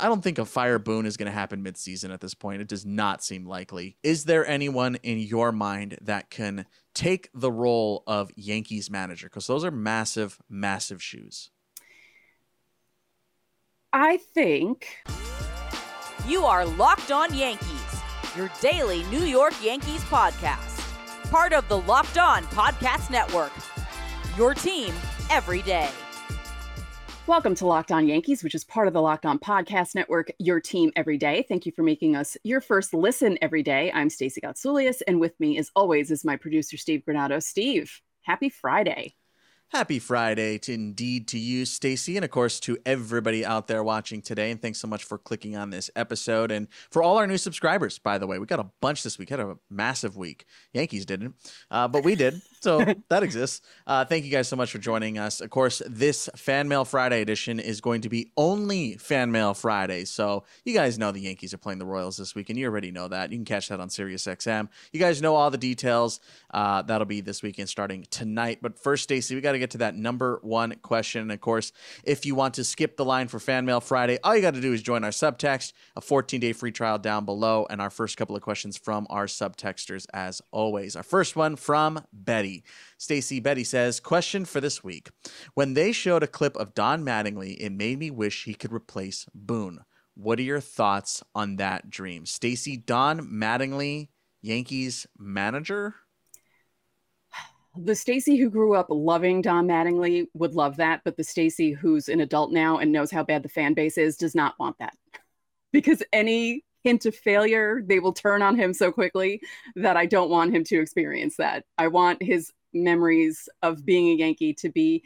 I don't think a fire Boone is going to happen midseason at this point. It does not seem likely. Is there anyone in your mind that can take the role of Yankees manager? Because those are massive, massive shoes. I think. You are Locked On Yankees, your daily New York Yankees podcast. Part of the Locked On Podcast Network. Your team every day. Welcome to Locked On Yankees, which is part of the Locked On Podcast Network, your team every day. Thank you for making us your first listen every day. I'm Stacey Gotsoulias, and with me, as always, is my producer, Steve Granado. Steve, happy Friday. Happy Friday to indeed to you, Stacey, and of course to everybody out there watching today. And thanks so much for clicking on this episode. And for all our new subscribers, by the way, we got a bunch this week. Had a massive week. Yankees didn't, uh, but we did. So that exists. Uh, thank you guys so much for joining us. Of course, this Fan Mail Friday edition is going to be only Fan Mail Friday. So you guys know the Yankees are playing the Royals this week, and you already know that. You can catch that on Sirius XM. You guys know all the details. Uh, that'll be this weekend starting tonight. But first, Stacey, we got to get to that number one question. And of course, if you want to skip the line for Fan Mail Friday, all you got to do is join our subtext, a 14 day free trial down below, and our first couple of questions from our subtexters as always. Our first one from Betty. Stacey Betty says, Question for this week. When they showed a clip of Don Mattingly, it made me wish he could replace Boone. What are your thoughts on that dream? Stacey, Don Mattingly, Yankees manager? the Stacey who grew up loving Don Mattingly would love that, but the Stacey who's an adult now and knows how bad the fan base is does not want that. because any hint of failure, they will turn on him so quickly that I don't want him to experience that. I want his memories of being a Yankee to be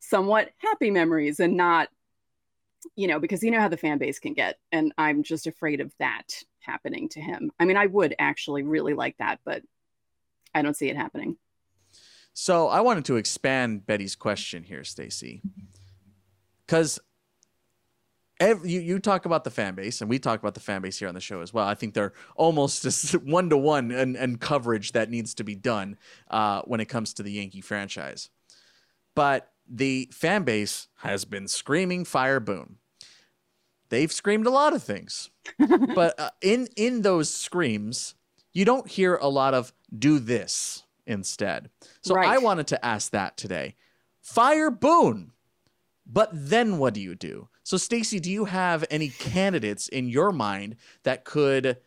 somewhat happy memories and not you know because you know how the fan base can get and i'm just afraid of that happening to him i mean i would actually really like that but i don't see it happening so I wanted to expand Betty's question here, Stacey, because you you talk about the fan base, and we talk about the fan base here on the show as well. I think they're almost one to one and coverage that needs to be done uh, when it comes to the Yankee franchise. But the fan base has been screaming fire Boone. They've screamed a lot of things, but uh, in in those screams, you don't hear a lot of do this instead. So right. I wanted to ask that today. Fire Boone. But then what do you do? So Stacey, do you have any candidates in your mind that could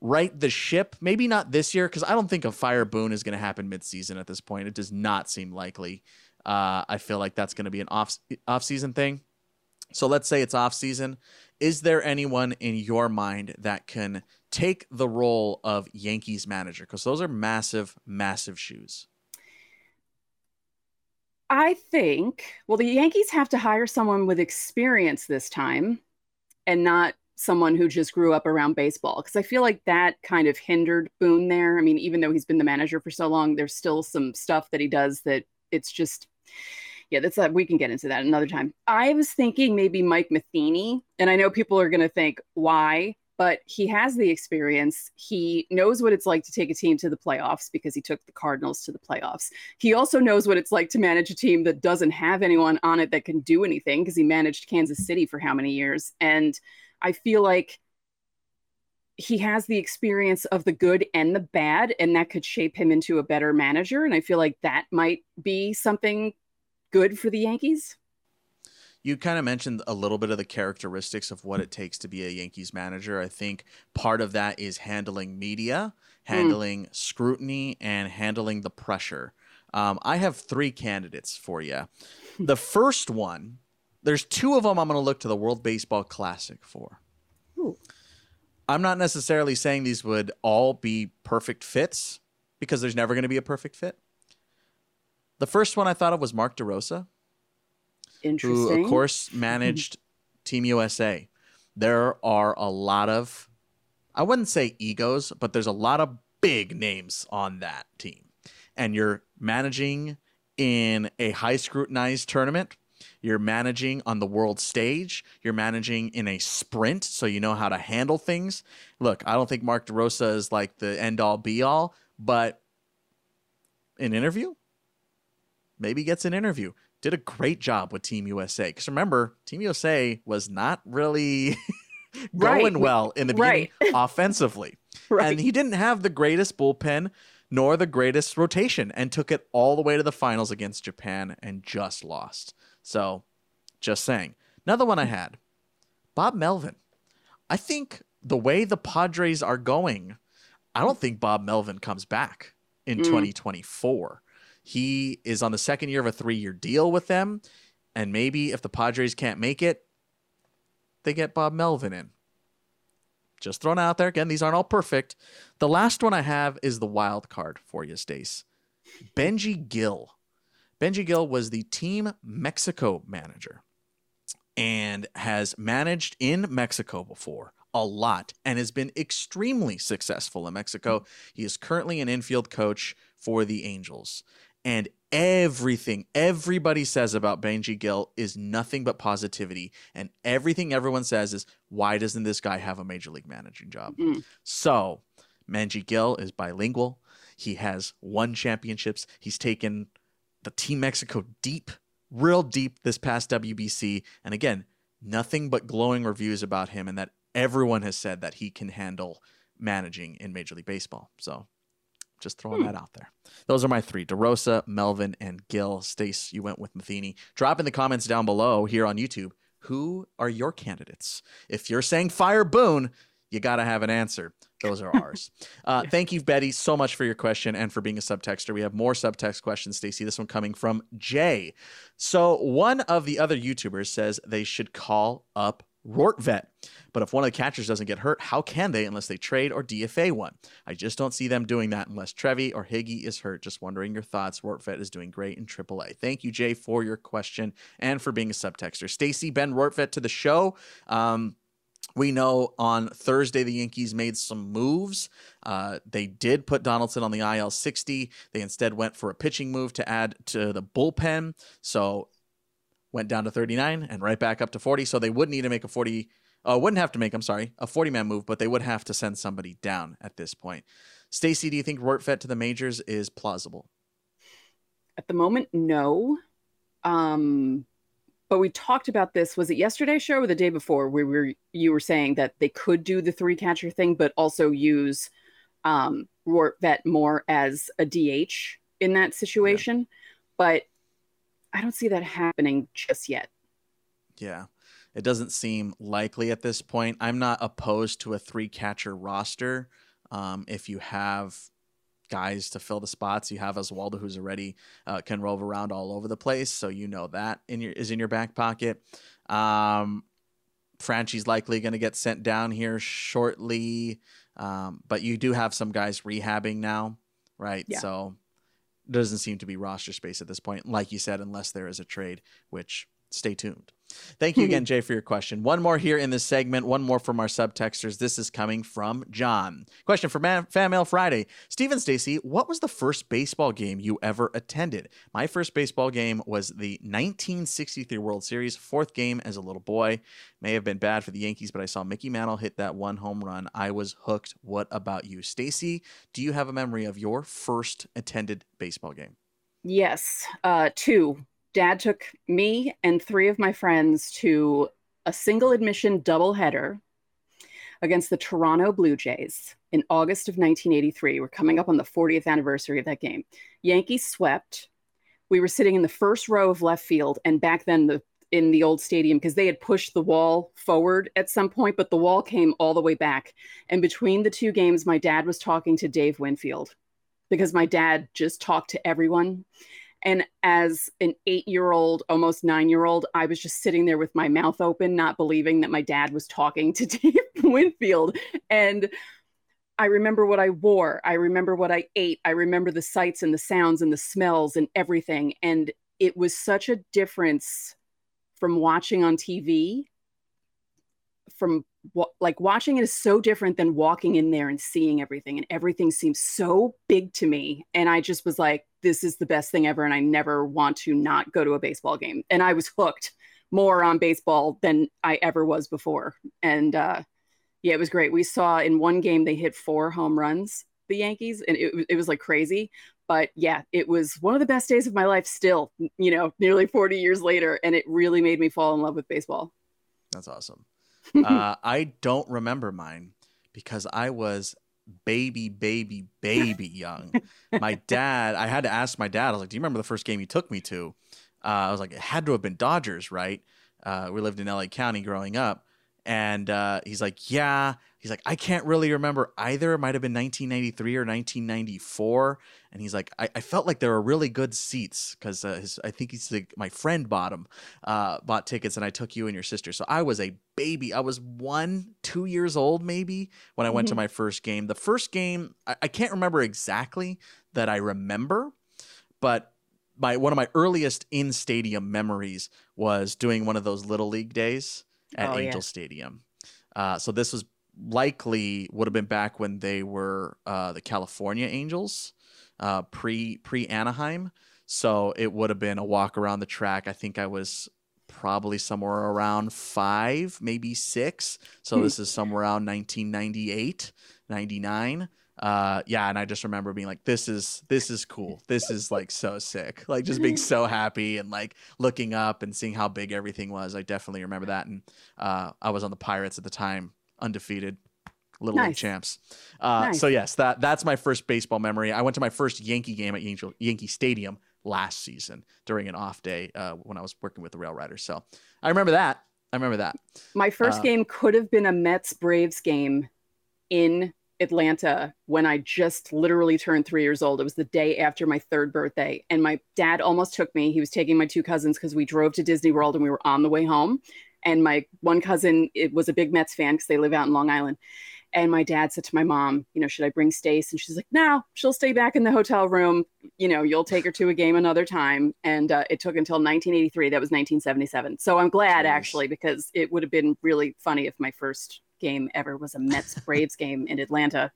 right the ship? Maybe not this year because I don't think a fire Boone is going to happen midseason at this point. It does not seem likely. Uh, I feel like that's going to be an off off season thing. So let's say it's off season. Is there anyone in your mind that can take the role of Yankees manager? Because those are massive, massive shoes. I think, well, the Yankees have to hire someone with experience this time and not someone who just grew up around baseball. Because I feel like that kind of hindered Boone there. I mean, even though he's been the manager for so long, there's still some stuff that he does that it's just, yeah, that's that. We can get into that another time. I was thinking maybe Mike Matheny. And I know people are going to think, why? But he has the experience. He knows what it's like to take a team to the playoffs because he took the Cardinals to the playoffs. He also knows what it's like to manage a team that doesn't have anyone on it that can do anything because he managed Kansas City for how many years. And I feel like he has the experience of the good and the bad, and that could shape him into a better manager. And I feel like that might be something good for the Yankees you kind of mentioned a little bit of the characteristics of what it takes to be a Yankees manager. I think part of that is handling media, hmm. handling mm. scrutiny, and handling the pressure. Um, I have three candidates for you. the first one, there's two of them I'm going to look to the World Baseball Classic for. Ooh. I'm not necessarily saying these would all be perfect fits because there's never going to be a perfect fit. The first one I thought of was Mark DeRosa who of course managed Team USA. There are a lot of, I wouldn't say egos, but there's a lot of big names on that team. And you're managing in a high scrutinized tournament. You're managing on the world stage. You're managing in a sprint, so you know how to handle things. Look, I don't think Mark DeRosa is like the end all be all, but an interview, maybe gets an interview did a great job with Team USA. Because remember, Team USA was not really going Right. well in the beginning Right. offensively. Right. And he didn't have the greatest bullpen nor the greatest rotation and took it all the way to the finals against Japan and just lost. So, just saying. Another one I had Bob Melvin. I think the way the Padres are going, I don't think Bob Melvin comes back in Mm. 2024. He is on the second year of a three year deal with them. And maybe if the Padres can't make it, they get Bob Melvin in. Just thrown out there. Again, these aren't all perfect. The last one I have is the wild card for you, Stace. Benji Gil. Benji Gil was the Team Mexico manager and has managed in Mexico before a lot and has been extremely successful in Mexico. He is currently an infield coach for the Angels. And everything everybody says about Benji Gil is nothing but positivity. And everything everyone says is, why doesn't this guy have a major league managing job? Mm. So, Benji Gil is bilingual. He has won championships. He's taken the Team Mexico deep, real deep this past WBC. And again, nothing but glowing reviews about him and that everyone has said that he can handle managing in Major League Baseball. So just throwing Hmm. that out there. Those are my three DeRosa, Melvin, and Gil. Stace, you went with Matheny. Drop in the comments down below here on YouTube. Who are your candidates? If you're saying fire Boone, you got to have an answer. Those are ours. Uh, Thank you, Betty, so much for your question and for being a subtexter. We have more subtext questions, Stacey. This one coming from Jay. So one of the other YouTubers says they should call up Rortvedt. But if one of the catchers doesn't get hurt, how can they unless they trade or DFA one? I just don't see them doing that unless Trevi or Higgy is hurt. Just wondering your thoughts. Rortvedt is doing great in AAA. Thank you, Jay, for your question and for being a subtexter. Stacey, Ben Rortvedt to the show. Um, we know on Thursday the Yankees made some moves. Uh, they did put Donaldson on the IL 60. They instead went for a pitching move to add to the bullpen. So went down to 39 and right back up to 40. So they would need to make a 40, uh, wouldn't have to make, I'm sorry, a 40 man move, but they would have to send somebody down at this point. Stacey, do you think Rortvedt to the majors is plausible? At the moment, no. Um, but we talked about this. Was it yesterday's show or the day before? Where we were, you were saying that they could do the three catcher thing, but also use um, Rortvedt more as a DH in that situation. But I don't see that happening just yet. Yeah. It doesn't seem likely at this point. I'm not opposed to a three catcher roster. Um, if you have guys to fill the spots, you have Oswaldo, who's already uh, can rove around all over the place, so you know that in your is in your back pocket. Um, Franchy's likely going to get sent down here shortly, um, but you do have some guys rehabbing now, right? Yeah. So doesn't seem to be roster space at this point, like you said, unless there is a trade, which stay tuned. Thank you again, Jay, for your question. One more here in this segment, one more from our subtexters. This is coming from John. Question for Fan Mail Friday. Stephen Stacey, what was the first baseball game you ever attended? My first baseball game was the 1963 World Series, fourth game as a little boy. May have been bad for the Yankees, but I saw Mickey Mantle hit that one home run. I was hooked. What about you? Stacey, do you have a memory of your first attended baseball game? Yes, uh, two. Dad took me and three of my friends to a single admission doubleheader against the Toronto Blue Jays in August of 1983. We're coming up on the 40th anniversary of that game. Yankees swept. We were sitting in the first row of left field, and back then the in the old stadium because they had pushed the wall forward at some point, but the wall came all the way back. And between the two games, my dad was talking to Dave Winfield because my dad just talked to everyone. And as an eight year old, almost nine year old, I was just sitting there with my mouth open, not believing that my dad was talking to Dave Winfield. And I remember what I wore. I remember what I ate. I remember the sights and the sounds and the smells and everything. And it was such a difference from watching on TV. From like watching it is so different than walking in there and seeing everything. And everything seems so big to me. And I just was like, this is the best thing ever. And I never want to not go to a baseball game. And I was hooked more on baseball than I ever was before. And uh, yeah, it was great. We saw in one game they hit four home runs, the Yankees, and it, it was like crazy. But yeah, it was one of the best days of my life still, you know, nearly 40 years later. And it really made me fall in love with baseball. That's awesome. Uh, I don't remember mine because I was baby, baby, baby young. my dad, I had to ask my dad, I was like, Do you remember the first game you took me to? Uh, I was like, It had to have been Dodgers, right? Uh, we lived in LA County growing up. And uh, he's like, Yeah. He's like, I can't really remember either. It might have been 1993 or 1994. And he's like, I, I felt like there were really good seats because uh, I think he's like, my friend bought them, uh, bought tickets, and I took you and your sister. So I was a baby. I was one, two years old maybe when I went Mm-hmm. to my first game. The first game, I, I can't remember exactly that I remember, but my one of my earliest in stadium memories was doing one of those little league days at Oh, yeah. Angel Stadium. Uh, so this was likely would have been back when they were uh, the California Angels, uh, pre pre Anaheim. So it would have been a walk around the track. I think I was probably somewhere around five, maybe six. So Hmm. this is somewhere around 1998, 99. Uh, yeah, and I just remember being like, "This is this is cool. This is like so sick. Like just being so happy and like looking up and seeing how big everything was. I definitely remember that. And uh, I was on the Pirates at the time, undefeated, little league champs. Uh, Nice. So yes, that that's my first baseball memory. I went to my first Yankee game at Yankee, Yankee Stadium last season during an off day uh, when I was working with the Rail Riders. So I remember that. I remember that. My first Uh, game could have been a Mets Braves game in Atlanta when I just literally turned three years old. It was the day after my third birthday. And my dad almost took me. He was taking my two cousins because we drove to Disney World and we were on the way home. And my one cousin it was a big Mets fan because they live out in Long Island. And my dad said to my mom, you know, should I bring Stace? And she's like, no, she'll stay back in the hotel room. You know, you'll take her to a game another time. And uh, it took until 1983. That was 1977. So I'm glad Jeez. actually because it would have been really funny if my first game ever was a Mets Braves game in Atlanta.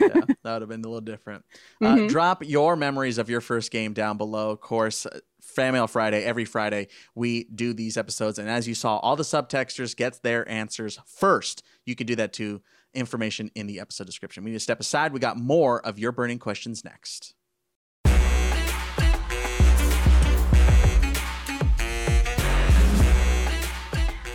yeah, that would have been a little different. Uh, Mhm. drop your memories of your first game down below. Of course, uh, Fan Mail Friday, every Friday, we do these episodes. And as you saw, all the subtexters get their answers first. You can do that too. Information in the episode description. We need to step aside. We got more of your burning questions next.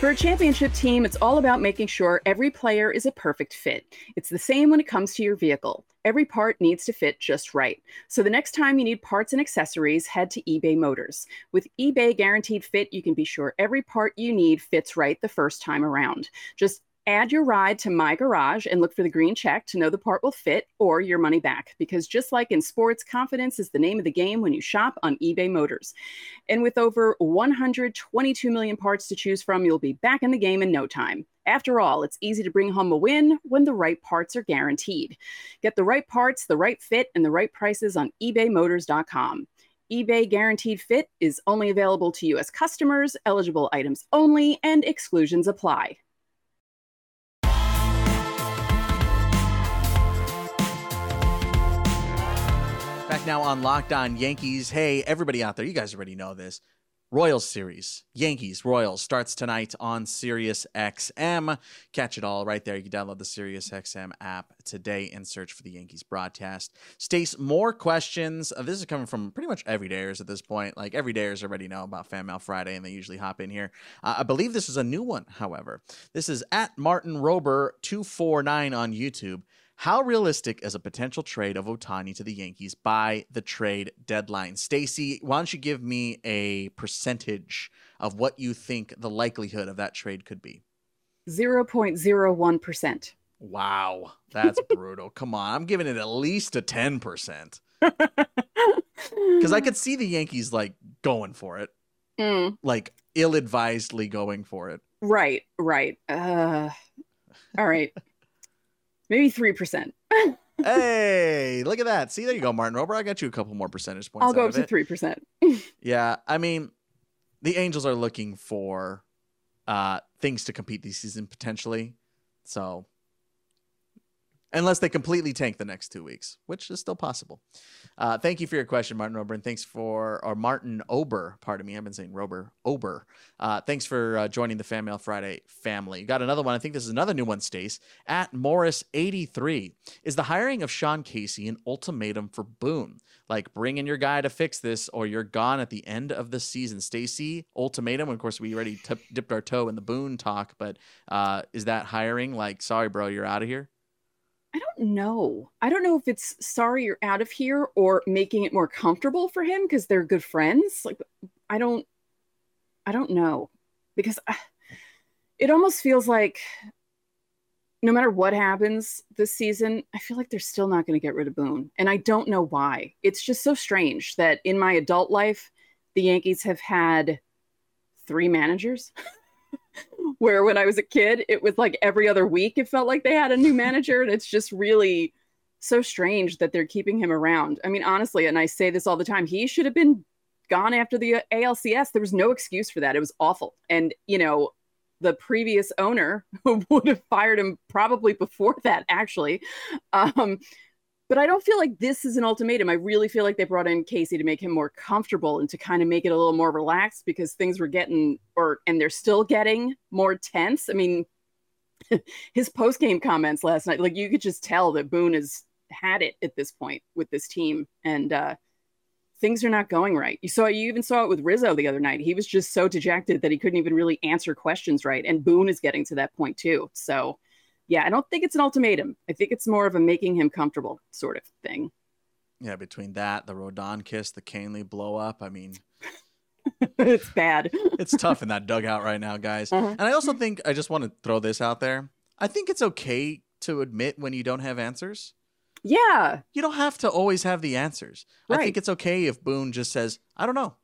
For a championship team, it's all about making sure every player is a perfect fit. It's the same when it comes to your vehicle. Every part needs to fit just right. So the next time you need parts and accessories, head to eBay Motors. With eBay Guaranteed Fit, you can be sure every part you need fits right the first time around. Just add your ride to My Garage and look for the green check to know the part will fit or your money back. Because just like in sports, confidence is the name of the game when you shop on eBay Motors. And with over 122 million parts to choose from, you'll be back in the game in no time. After all, it's easy to bring home a win when the right parts are guaranteed. Get the right parts, the right fit, and the right prices on ebaymotors.com. eBay Guaranteed Fit is only available to U.S. customers, eligible items only, and exclusions apply. Back now on Locked On Yankees. Hey, everybody out there, you guys already know this. Royals series, Yankees Royals starts tonight on Sirius XM. Catch it all right there. You can download the Sirius XM app today and search for the Yankees broadcast. Stace, more questions. Uh, this is coming from pretty much everydayers at this point. Like everydayers already know about Fan Mail Friday, and they usually hop in here. Uh, I believe this is a new one, however. This is at Martin Rober two four nine on YouTube. How realistic is a potential trade of Ohtani to the Yankees by the trade deadline? Stacey, why don't you give me a percentage of what you think the likelihood of that trade could be? 0.01%. Wow, that's brutal. Come on, I'm giving it at least a 10%. Because I could see the Yankees like going for it, Mm, like ill advisedly going for it. right, right. Uh, all right. Maybe 3%. hey, look at that. See, there you go, Martin Rober. I got you a couple more percentage points. I'll go up to 3%. Yeah, I mean, the Angels are looking for uh things to compete this season potentially. So unless they completely tank the next two weeks, which is still possible. Uh, thank you for your question, Martin Ober, and thanks for or Martin Ober. Pardon me, I've been saying Rober Ober. Uh, thanks for uh, joining the Fan Mail Friday family. You got another one. I think this is another new one. Stace at Morris eighty three is the hiring of Sean Casey an ultimatum for Boone. Like bring in your guy to fix this, or you're gone at the end of the season. Stacey ultimatum. Of course, we already t- dipped our toe in the Boone talk, but uh, is that hiring like, sorry, bro, you're out of here? I don't know. I don't know if it's sorry you're out of here or making it more comfortable for him because they're good friends. Like I don't I don't know because I, it almost feels like no matter what happens this season, I feel like they're still not going to get rid of Boone. And I don't know why. It's just so strange that in my adult life, the Yankees have had three managers. where when I was a kid, it was like every other week, it felt like they had a new manager. And it's just really so strange that they're keeping him around. I mean, honestly, and I say this all the time, he should have been gone after the ALCS. There was no excuse for that. It was awful. And, you know, the previous owner would have fired him probably before that, actually. Um, but I don't feel like this is an ultimatum. I really feel like they brought in Casey to make him more comfortable and to kind of make it a little more relaxed because things were getting, or and they're still getting more tense. I mean, his post game comments last night, like you could just tell that Boone has had it at this point with this team, and uh, things are not going right. You saw, you even saw it with Rizzo the other night. He was just so dejected that he couldn't even really answer questions right, and Boone is getting to that point too. So yeah, I don't think it's an ultimatum. I think it's more of a making him comfortable sort of thing. Yeah, between that, the Rodon kiss, the Kahnle blow up. I mean, it's bad. it's tough in that dugout right now, guys. Uh-huh. And I also think I just want to throw this out there. I think it's okay to admit when you don't have answers. Yeah. You don't have to always have the answers. Right. I think it's okay if Boone just says, I don't know.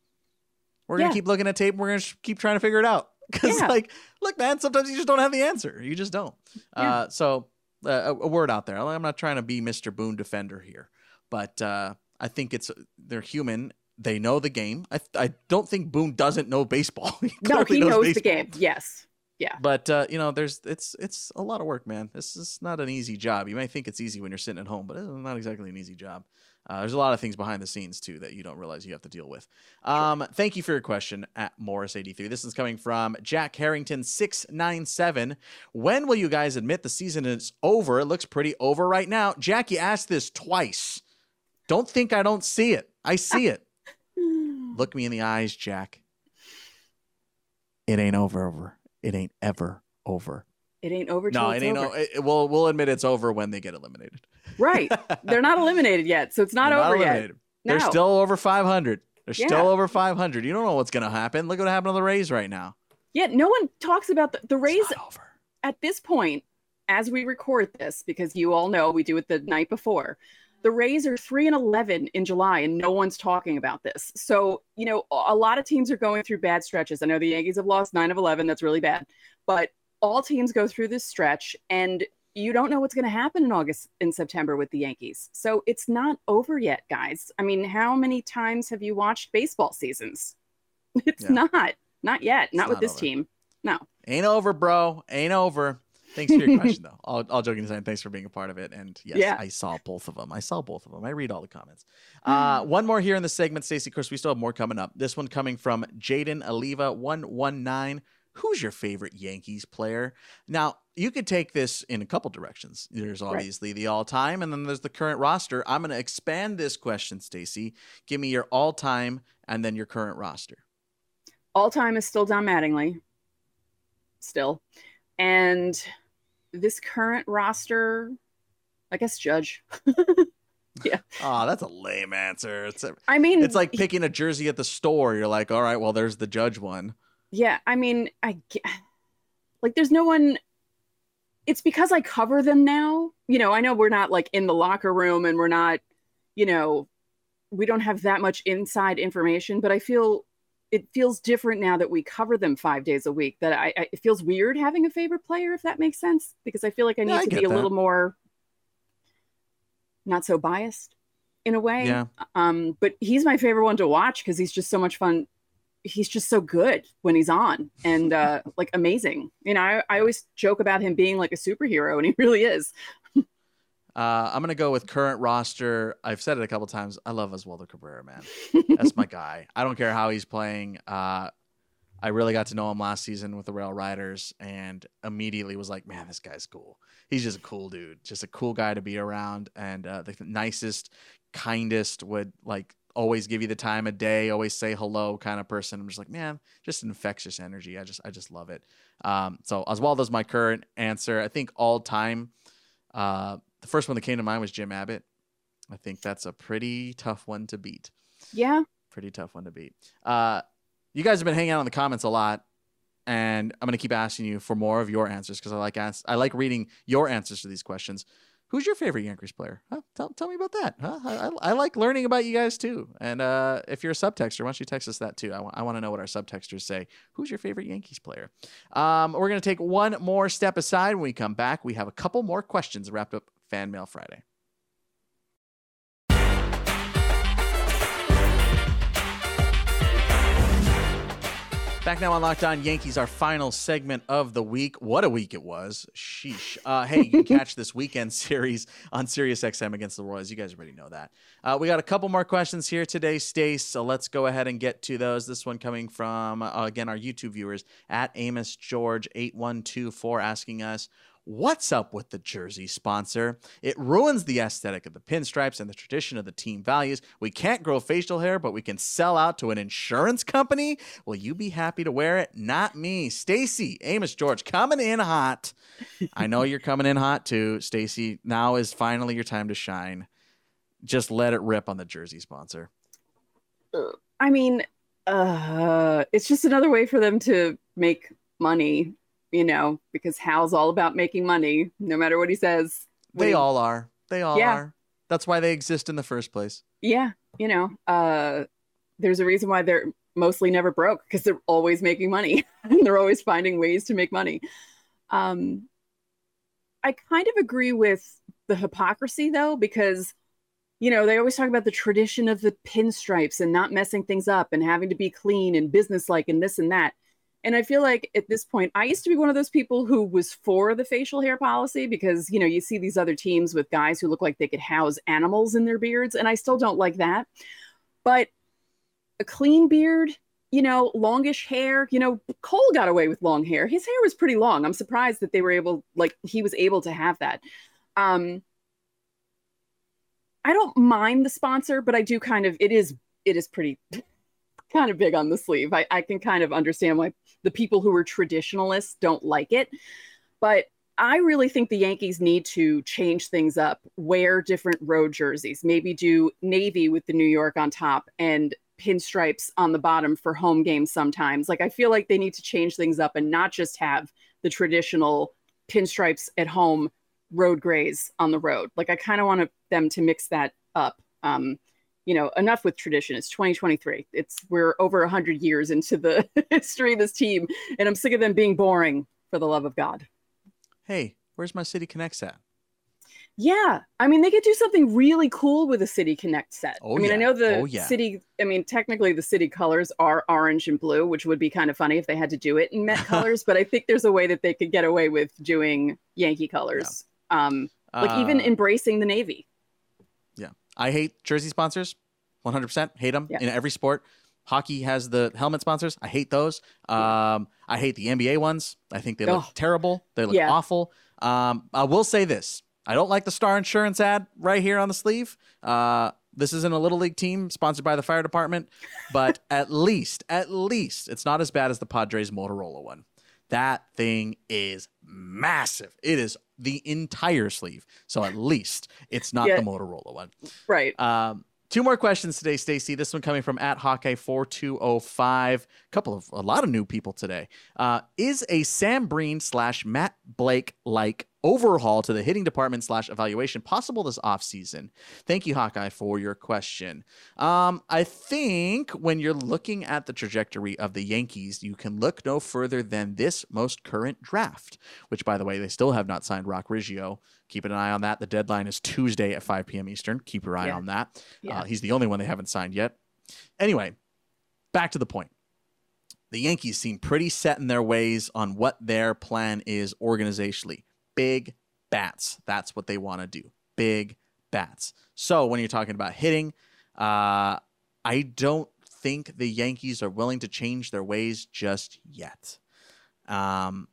We're going to keep looking at tape. We're going to keep trying to figure it out. Because, yeah. like, look, man, sometimes you just don't have the answer. You just don't. Yeah. Uh, so, uh, a, a, word out there. I'm not trying to be Mr. Boone defender here, but uh, I think it's they're human. They know the game. I, I don't think Boone doesn't know baseball. he no, he knows, knows the game. Yes. Yeah. But uh, you know, there's it's it's a lot of work, man. This is not an easy job. You may think it's easy when you're sitting at home, but it's not exactly an easy job. Uh, there's a lot of things behind the scenes too that you don't realize you have to deal with. Um, sure. Thank you for your question at Morris83. This is coming from Jack Harrington six nine seven. When will you guys admit the season is over? It looks pretty over right now. Jackie asked this twice. Don't think I don't see it. I see it. Look me in the eyes, Jack. It ain't over. Over. It ain't ever over. It ain't over. No, it ain't. Over. O- it, we'll we'll admit it's over when they get eliminated. Right. They're not eliminated yet, so it's not They're over not yet. They're no. still over 500. They're yeah. still over 500. You don't know what's going to happen. Look what happened to the Rays right now. Yeah, no one talks about the, the Rays at this point as we record this because you all know we do it the night before. The Rays are 3 and 11 in July and no one's talking about this. So, you know, a lot of teams are going through bad stretches. I know the Yankees have lost 9 of 11, that's really bad. But all teams go through this stretch and you don't know what's going to happen in August and September with the Yankees. So it's not over yet, guys. I mean, how many times have you watched baseball seasons? It's yeah. not, not yet, not, not with this over. team. No, ain't over, bro. Ain't over. Thanks for your question, though. All, all joking aside, thanks for being a part of it. And yes, yeah. I saw both of them. I saw both of them. I read all the comments. Uh, one more here in the segment, Stacey. Of course, we still have more coming up. This one coming from Jaden Aliva one one nine who's your favorite Yankees player? Now, you could take this in a couple directions. There's obviously right. the all-time and then there's the current roster. I'm going to expand this question, Stacey. Give me your all-time and then your current roster. All-time is still Don Mattingly. Still. And this current roster, I guess Judge. yeah. Oh, that's a lame answer. It's a, I mean, it's like picking a jersey at the store. You're like, all right, well, there's the Judge one. Yeah, I mean, I like there's no one it's because I cover them now. You know, I know we're not like in the locker room and we're not, you know, we don't have that much inside information, but I feel it feels different now that we cover them five days a week. That I, I it feels weird having a favorite player, if that makes sense, because I feel like I need yeah, I to be a little more not so biased in a way. Yeah. Um, but he's my favorite one to watch because he's just so much fun he's just so good when he's on and uh, like amazing. You know, I, I always joke about him being like a superhero, and he really is. Uh, I'm gonna go with current roster. I've said it a couple times. I love Oswaldo Cabrera, man. That's my guy. I don't care how he's playing. Uh, I really got to know him last season with the Rail Riders, and immediately was like, man, this guy's cool. He's just a cool dude, just a cool guy to be around, and uh, the nicest, kindest. Would like always give you the time of day, always say hello kind of person. I'm just like, man, just infectious energy. I just I just love it. Um, so Oswaldo's my current answer. I think all time, uh, the first one that came to mind was Jim Abbott. I think that's a pretty tough one to beat. Yeah. Pretty tough one to beat. Uh, you guys have been hanging out in the comments a lot, and I'm gonna keep asking you for more of your answers because I like ask, I like reading your answers to these questions. Who's your favorite Yankees player? Huh? Tell, tell me about that. Huh? I, I, like learning about you guys too. And uh, if you're a subtexter, why don't you text us that too? I, w- I want to know what our subtexters say. Who's your favorite Yankees player? Um, we're going to take one more step aside. When we come back, we have a couple more questions wrapped up Fan Mail Friday. Back now on Locked On Yankees, our final segment of the week. What a week it was. Sheesh. Uh, hey, you can catch this weekend series on SiriusXM against the Royals. You guys already know that. Uh, we got a couple more questions here today, Stace. So let's go ahead and get to those. This one coming from, uh, again, our YouTube viewers at Amos George 8124 asking us, What's up with the jersey sponsor? It ruins the aesthetic of the pinstripes and the tradition of the team values. We can't grow facial hair, but we can sell out to an insurance company. Will you be happy to wear it? Not me. Stacey, Amos George, coming in hot. I know you're coming in hot too, Stacey. Now is finally your time to shine. Just let it rip on the jersey sponsor. I mean, uh, it's just another way for them to make money you know, because Hal's all about making money, no matter what he says. They he, all are. They all Yeah. are. That's why they exist in the first place. yeah, you know, uh, there's a reason why they're mostly never broke because they're always making money and they're always finding ways to make money. Um, I kind of agree with the hypocrisy though, because you know they always talk about the tradition of the pinstripes and not messing things up and having to be clean and businesslike and this and that. And I feel like at this point, I used to be one of those people who was for the facial hair policy because, you know, you see these other teams with guys who look like they could house animals in their beards. And I still don't like that. But a clean beard, you know, longish hair, you know, Cole got away with long hair. His hair was pretty long. I'm surprised that they were able, like, he was able to have that. Um, I don't mind the sponsor, but I do kind of, it is, it is pretty kind of big on the sleeve. I, I can kind of understand why the people who are traditionalists don't like it. But I really think the Yankees need to change things up, wear different road jerseys, maybe do navy with the New York on top and pinstripes on the bottom for home games sometimes. Like I feel like they need to change things up and not just have the traditional pinstripes at home, road grays on the road. Like I kind of want them to mix that up. Um, you know, enough with tradition. It's 2023. It's we're over 100 years into the history of this team, and I'm sick of them being boring. For the love of God. Hey, where's my City Connects at? Yeah, I mean, they could do something really cool with a City Connect set. Oh, I mean, I know the Oh, yeah. city. I mean, technically, the city colors are orange and blue, which would be kind of funny if they had to do it in Met colors. But I think there's a way that they could get away with doing Yankee colors. Um, like even Uh, embracing the navy. I hate jersey sponsors, 100%. Hate them Yeah. in every sport. Hockey has the helmet sponsors. I hate those. Um, I hate the NBA ones. I think they look Oh. terrible. They look Yeah. awful. Um, I will say this: I don't like the Star Insurance ad right here on the sleeve. Uh, this isn't a little league team sponsored by the fire department, but at least, at least, it's not as bad as the Padres Motorola one. That thing is massive. It is the entire sleeve. So at least it's not Yeah. the Motorola one. Right. Um, two more questions today, Stacey. This one coming from at Hawkeye four two zero five. A couple of a lot of new people today. Uh, is a Sam Briend slash Matt Blake like overhaul to the hitting department slash evaluation possible this offseason? Thank you, Hawkeye, for your question. Um, I think when you're looking at the trajectory of the Yankees, you can look no further than this most current draft, which, by the way, they still have not signed Roc Riggio. Keep an eye on that. The deadline is Tuesday at 5 p.m. Eastern. Keep your eye Yeah. on that. Yeah. Uh, he's the only one they haven't signed yet. Anyway, back to the point. The Yankees seem pretty set in their ways on what their plan is organizationally. Big bats. That's what they want to do. big bats. So when you're talking about hitting, uh, I don't think the Yankees are willing to change their ways just yet. Um,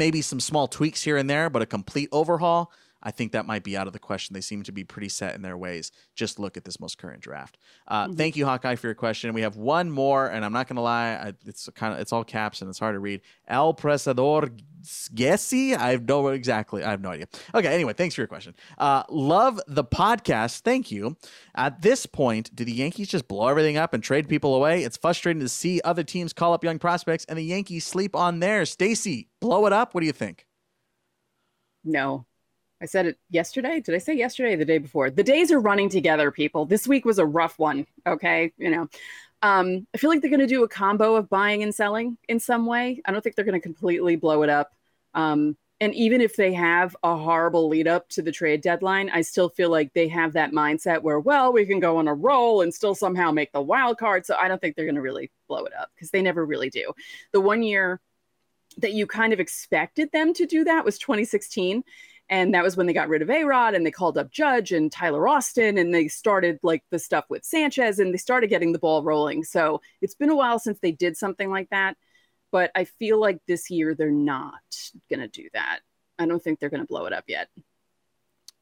maybe some small tweaks here and there, but a complete overhaul, I think that might be out of the question. They seem to be pretty set in their ways. Just look at this most current draft. Uh, Mhm. Thank you, Hawkeye, for your question. We have one more, and I'm not going to lie, I, it's kind of it's all caps and it's hard to read. El Presador Gessi. I have no exactly. I have no idea. Okay. Anyway, thanks for your question. Uh, love the podcast. Thank you. At this point, do the Yankees just blow everything up and trade people away? It's frustrating to see other teams call up young prospects and the Yankees sleep on theirs. Stacey, blow it up. What do you think? No. I said it yesterday. Did I say yesterday the day before? The days are running together, people. This week was a rough one. Okay. You know, um, I feel like they're going to do a combo of buying and selling in some way. I don't think they're going to completely blow it up. Um, and even if they have a horrible lead up to the trade deadline, I still feel like they have that mindset where, well, we can go on a roll and still somehow make the wild card. So I don't think they're going to really blow it up because they never really do. The one year that you kind of expected them to do that was 2016 and that was when they got rid of A Rod and they called up Judge and Tyler Austin and they started like the stuff with Sanchez and they started getting the ball rolling. So it's been a while since they did something like that. But I feel like this year they're not going to do that. I don't think they're going to blow it up yet.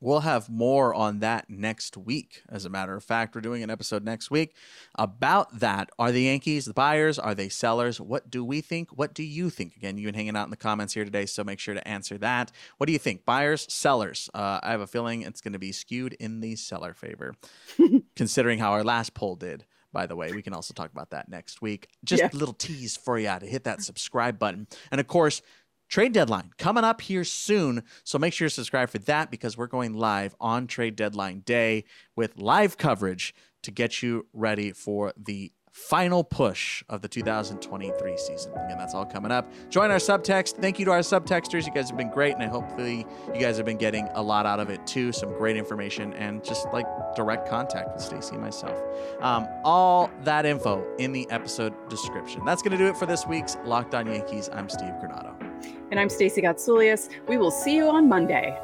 We'll have more on that next week. As a matter of fact, we're doing an episode next week about that. Are the Yankees the buyers? Are they sellers? What do we think? What do you think? Again, you've been hanging out in the comments here today, so make sure to answer that. What do you think? Buyers, sellers? Uh, I have a feeling it's going to be skewed in the seller favor, considering how our last poll did. By the way, we can also talk about that next week. Just Yeah. a little tease for you to hit that subscribe button. And of course, trade deadline coming up here soon. So make sure you subscribe for that because we're going live on trade deadline day with live coverage to get you ready for the final push of the 2023 season. Again, that's all coming up. Join our subtext. Thank you to our subtexters. You guys have been great, and I hopefully you guys have been getting a lot out of it too. Some great information and just like direct contact with Stacey and myself. Um, all that info in the episode description. That's going to do it for this week's Locked On Yankees. I'm Steve Granado. And I'm Stacey Gotsoulias. We will see you on Monday.